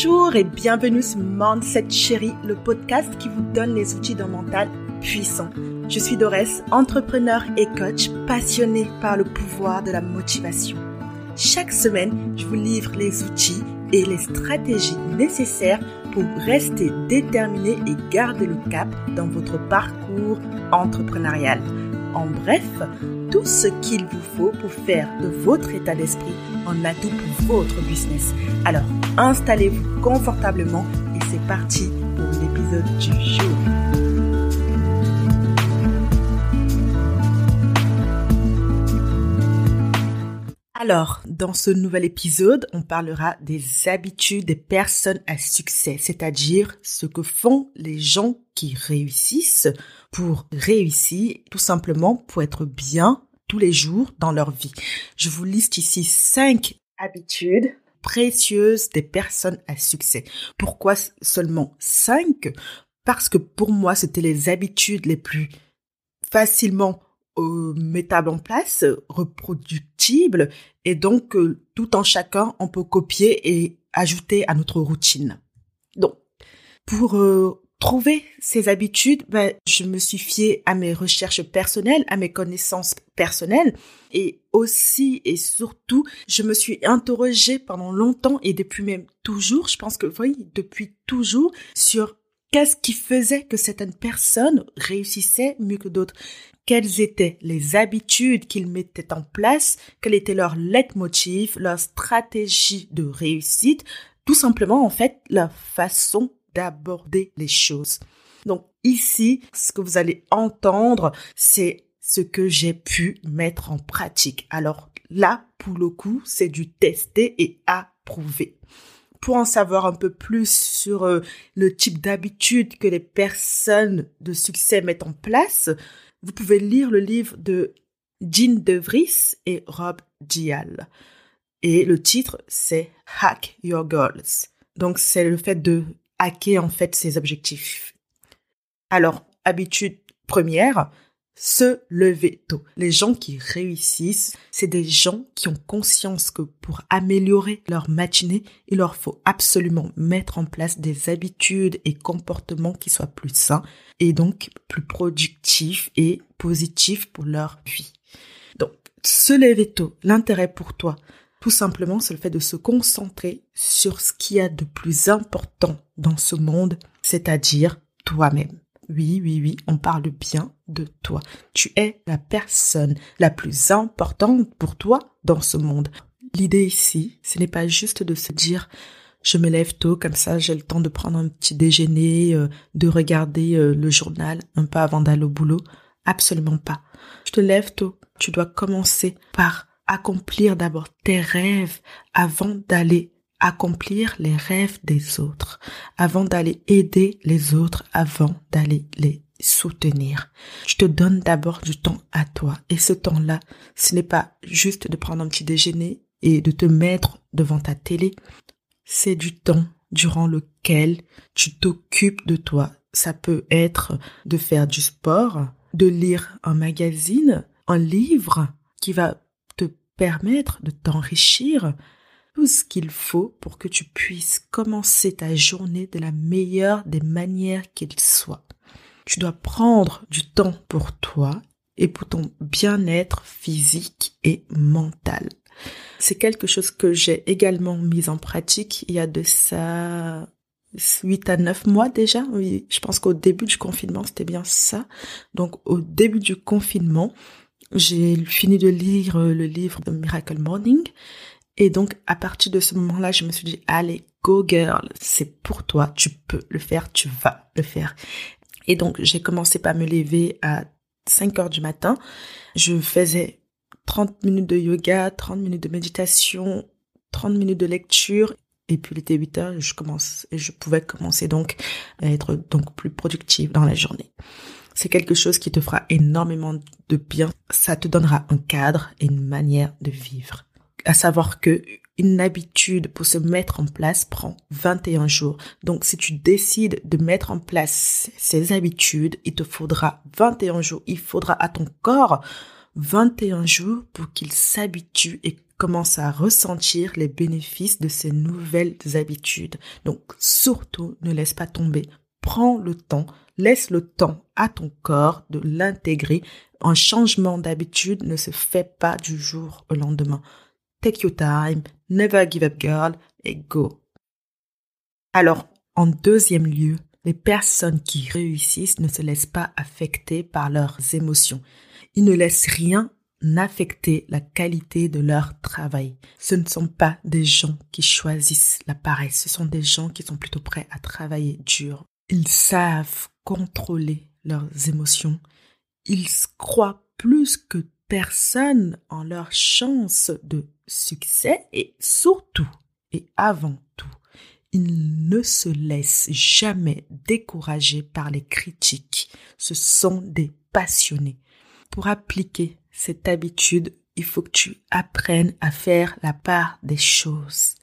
Bonjour et bienvenue sur Mindset Chérie, le podcast qui vous donne les outils d'un mental puissant. Je suis Dorès, entrepreneur et coach passionné par le pouvoir de la motivation. Chaque semaine, je vous livre les outils et les stratégies nécessaires pour rester déterminé et garder le cap dans votre parcours entrepreneurial. En bref, tout ce qu'il vous faut pour faire de votre état d'esprit un atout pour votre business. Alors, installez-vous confortablement et c'est parti pour l'épisode du jour. Alors, dans ce nouvel épisode, on parlera des habitudes des personnes à succès, c'est-à-dire ce que font les gens qui réussissent pour réussir, tout simplement pour être bien tous les jours dans leur vie. Je vous liste ici cinq habitudes précieuses des personnes à succès. Pourquoi seulement cinq? Parce que pour moi, c'était les habitudes les plus facilement euh, mettables en place, reproductibles, et donc euh, tout en chacun, on peut copier et ajouter à notre routine. Donc, pour euh, trouver ces habitudes, ben, je me suis fiée à mes recherches personnelles, à mes connaissances personnelles et aussi et surtout, je me suis interrogée pendant longtemps et depuis même toujours, je pense que oui, depuis toujours sur qu'est-ce qui faisait que certaines personnes réussissaient mieux que d'autres. Quelles étaient les habitudes qu'ils mettaient en place, quel était leur leitmotiv, leur stratégie de réussite, tout simplement en fait la façon d'aborder les choses. Donc ici, ce que vous allez entendre, c'est ce que j'ai pu mettre en pratique. Alors là, pour le coup, c'est du tester et approuver. Pour en savoir un peu plus sur euh, le type d'habitude que les personnes de succès mettent en place, vous pouvez lire le livre de Jean De Vries et Rob Dial. Et le titre, c'est Hack Your Goals. Donc, c'est le fait de hacker en fait ses objectifs. Alors, habitude première, se lever tôt. Les gens qui réussissent, c'est des gens qui ont conscience que pour améliorer leur matinée, il leur faut absolument mettre en place des habitudes et comportements qui soient plus sains et donc plus productifs et positifs pour leur vie. Donc, se lever tôt, l'intérêt pour toi, tout simplement, c'est le fait de se concentrer sur ce qu'il y a de plus important dans ce monde, c'est-à-dire toi-même. Oui, oui, oui, on parle bien de toi. Tu es la personne la plus importante pour toi dans ce monde. L'idée ici, ce n'est pas juste de se dire je me lève tôt, comme ça j'ai le temps de prendre un petit déjeuner, euh, de regarder euh, le journal un peu avant d'aller au boulot. Absolument pas. Je te lève tôt. Tu dois commencer par accomplir d'abord tes rêves avant d'aller accomplir les rêves des autres, avant d'aller aider les autres, avant d'aller les soutenir. Je te donne d'abord du temps à toi. Et ce temps-là, ce n'est pas juste de prendre un petit déjeuner et de te mettre devant ta télé. C'est du temps durant lequel tu t'occupes de toi. Ça peut être de faire du sport, de lire un magazine, un livre qui va permettre de t'enrichir tout ce qu'il faut pour que tu puisses commencer ta journée de la meilleure des manières qu'il soit. Tu dois prendre du temps pour toi et pour ton bien-être physique et mental. C'est quelque chose que j'ai également mis en pratique il y a de ça 8 à 9 mois déjà. Oui, je pense qu'au début du confinement, c'était bien ça. Donc au début du confinement, j'ai fini de lire le livre de Miracle Morning. Et donc, à partir de ce moment-là, je me suis dit, allez, go girl, c'est pour toi, tu peux le faire, tu vas le faire. Et donc, j'ai commencé par me lever à 5 heures du matin. Je faisais 30 minutes de yoga, 30 minutes de méditation, 30 minutes de lecture. Et puis, il était 8 heures, je commence, et je pouvais commencer donc à être donc plus productive dans la journée c'est quelque chose qui te fera énormément de bien. Ça te donnera un cadre et une manière de vivre. À savoir que une habitude pour se mettre en place prend 21 jours. Donc, si tu décides de mettre en place ces habitudes, il te faudra 21 jours. Il faudra à ton corps 21 jours pour qu'il s'habitue et commences à ressentir les bénéfices de ces nouvelles habitudes. Donc surtout, ne laisse pas tomber. Prends le temps, laisse le temps à ton corps de l'intégrer. Un changement d'habitude ne se fait pas du jour au lendemain. Take your time, never give up girl et go. Alors, en deuxième lieu, les personnes qui réussissent ne se laissent pas affecter par leurs émotions. Ils ne laissent rien affecter la qualité de leur travail. Ce ne sont pas des gens qui choisissent la paresse, ce sont des gens qui sont plutôt prêts à travailler dur. Ils savent contrôler leurs émotions. Ils croient plus que personne en leur chance de succès et surtout et avant tout, ils ne se laissent jamais décourager par les critiques. Ce sont des passionnés. Pour appliquer cette habitude, il faut que tu apprennes à faire la part des choses.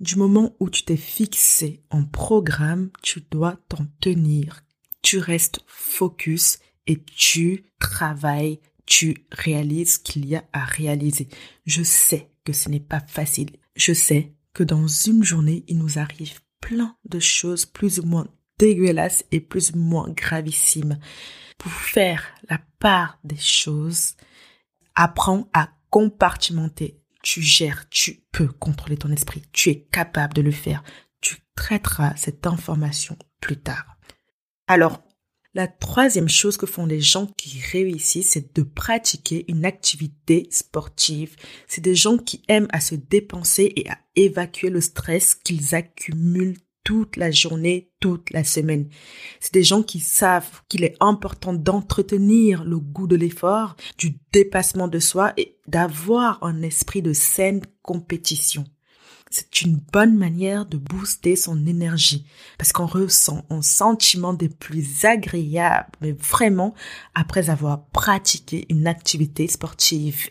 Du moment où tu t'es fixé en programme, tu dois t'en tenir. Tu restes focus et tu travailles, tu réalises qu'il y a à réaliser. Je sais que ce n'est pas facile. Je sais que dans une journée, il nous arrive plein de choses plus ou moins dégueulasses et plus ou moins gravissimes. Pour faire la part des choses, Apprends à compartimenter. Tu gères, tu peux contrôler ton esprit. Tu es capable de le faire. Tu traiteras cette information plus tard. Alors, la troisième chose que font les gens qui réussissent, c'est de pratiquer une activité sportive. C'est des gens qui aiment à se dépenser et à évacuer le stress qu'ils accumulent toute la journée, toute la semaine. C'est des gens qui savent qu'il est important d'entretenir le goût de l'effort, du dépassement de soi et d'avoir un esprit de saine compétition. C'est une bonne manière de booster son énergie parce qu'on ressent un sentiment des plus agréables, mais vraiment après avoir pratiqué une activité sportive.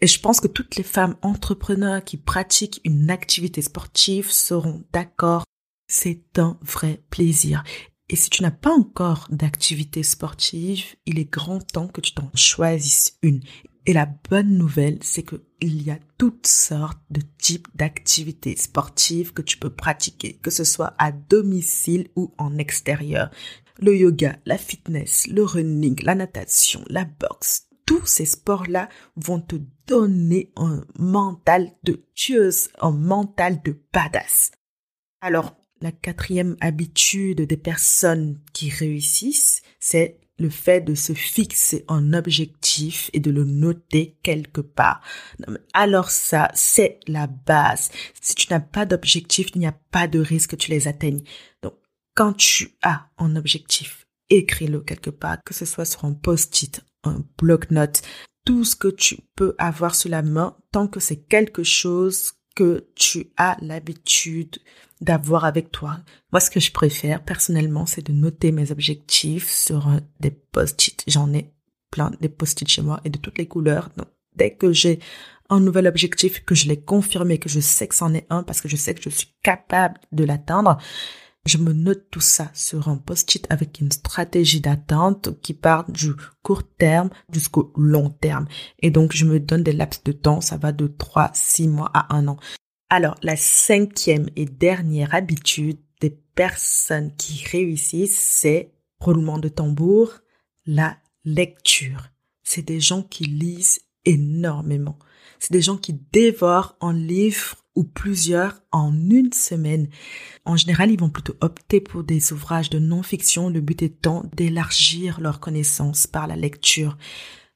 Et je pense que toutes les femmes entrepreneurs qui pratiquent une activité sportive seront d'accord c'est un vrai plaisir. Et si tu n'as pas encore d'activité sportive, il est grand temps que tu t'en choisisses une. Et la bonne nouvelle, c'est qu'il y a toutes sortes de types d'activités sportives que tu peux pratiquer, que ce soit à domicile ou en extérieur. Le yoga, la fitness, le running, la natation, la boxe, tous ces sports-là vont te donner un mental de tueuse, un mental de badass. Alors, la quatrième habitude des personnes qui réussissent, c'est le fait de se fixer un objectif et de le noter quelque part. Alors ça, c'est la base. Si tu n'as pas d'objectif, il n'y a pas de risque que tu les atteignes. Donc, quand tu as un objectif, écris-le quelque part, que ce soit sur un post-it, un bloc-notes, tout ce que tu peux avoir sous la main, tant que c'est quelque chose que tu as l'habitude d'avoir avec toi. Moi, ce que je préfère personnellement, c'est de noter mes objectifs sur euh, des post-it. J'en ai des post-it chez moi et de toutes les couleurs. Donc, dès que j'ai un nouvel objectif, que je l'ai confirmé, que je sais que c'en est un parce que je sais que je suis capable de l'atteindre, je me note tout ça sur un post-it avec une stratégie d'attente qui part du court terme jusqu'au long terme. Et donc, je me donne des laps de temps. Ça va de 3, 6 mois à un an. Alors, la cinquième et dernière habitude des personnes qui réussissent, c'est roulement de tambour, la lecture. C'est des gens qui lisent énormément. C'est des gens qui dévorent un livre ou plusieurs en une semaine. En général, ils vont plutôt opter pour des ouvrages de non-fiction, le but étant d'élargir leurs connaissances par la lecture.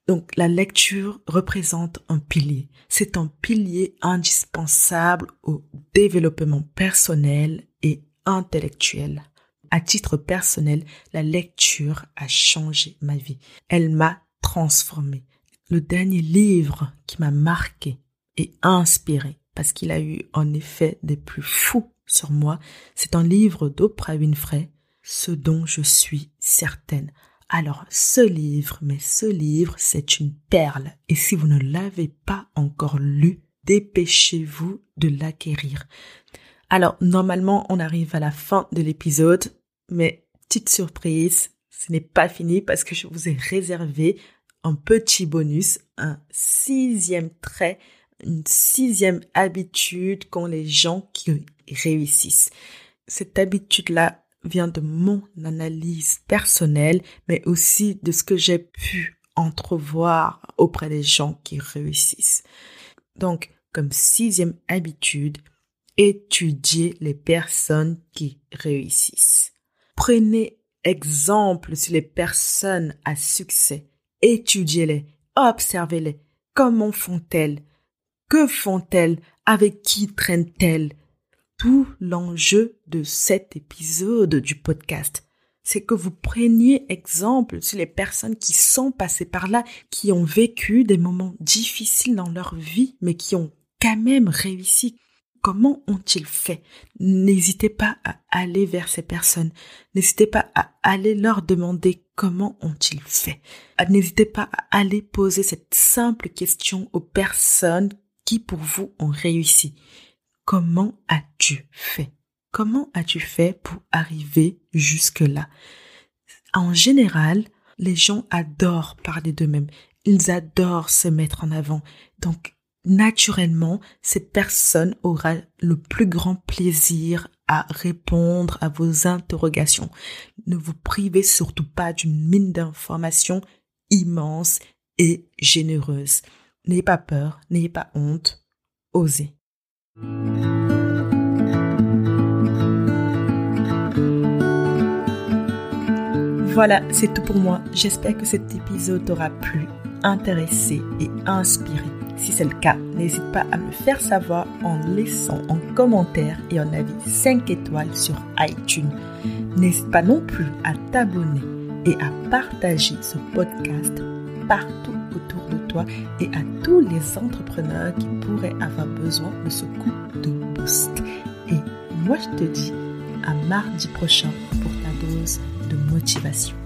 Donc la lecture représente un pilier. C'est un pilier indispensable au développement personnel et intellectuel. À titre personnel, la lecture a changé ma vie. Elle m'a transformé. Le dernier livre qui m'a marqué et inspiré, parce qu'il a eu un effet des plus fous sur moi, c'est un livre d'Oprah Winfrey, Ce dont je suis certaine. Alors, ce livre, mais ce livre, c'est une perle. Et si vous ne l'avez pas encore lu, dépêchez-vous de l'acquérir. Alors, normalement, on arrive à la fin de l'épisode, mais petite surprise, ce n'est pas fini parce que je vous ai réservé un petit bonus, un sixième trait une sixième habitude qu'ont les gens qui réussissent. Cette habitude-là vient de mon analyse personnelle, mais aussi de ce que j'ai pu entrevoir auprès des gens qui réussissent. Donc, comme sixième habitude, étudier les personnes qui réussissent. Prenez exemple sur les personnes à succès. Étudiez-les, observez-les. Comment font-elles? Que font-elles? Avec qui traînent-elles? Tout l'enjeu de cet épisode du podcast, c'est que vous preniez exemple sur les personnes qui sont passées par là, qui ont vécu des moments difficiles dans leur vie, mais qui ont quand même réussi. Comment ont-ils fait? N'hésitez pas à aller vers ces personnes. N'hésitez pas à aller leur demander comment ont-ils fait. N'hésitez pas à aller poser cette simple question aux personnes qui pour vous ont réussi. Comment as-tu fait? Comment as-tu fait pour arriver jusque-là? En général, les gens adorent parler d'eux-mêmes. Ils adorent se mettre en avant. Donc, naturellement, cette personne aura le plus grand plaisir à répondre à vos interrogations. Ne vous privez surtout pas d'une mine d'informations immense et généreuse. N'ayez pas peur, n'ayez pas honte, osez. Voilà, c'est tout pour moi. J'espère que cet épisode t'aura plu, intéressé et inspiré. Si c'est le cas, n'hésite pas à me faire savoir en laissant un commentaire et un avis 5 étoiles sur iTunes. N'hésite pas non plus à t'abonner et à partager ce podcast partout autour de toi et à tous les entrepreneurs qui pourraient avoir besoin de ce coup de boost. Et moi, je te dis à mardi prochain pour ta dose de motivation.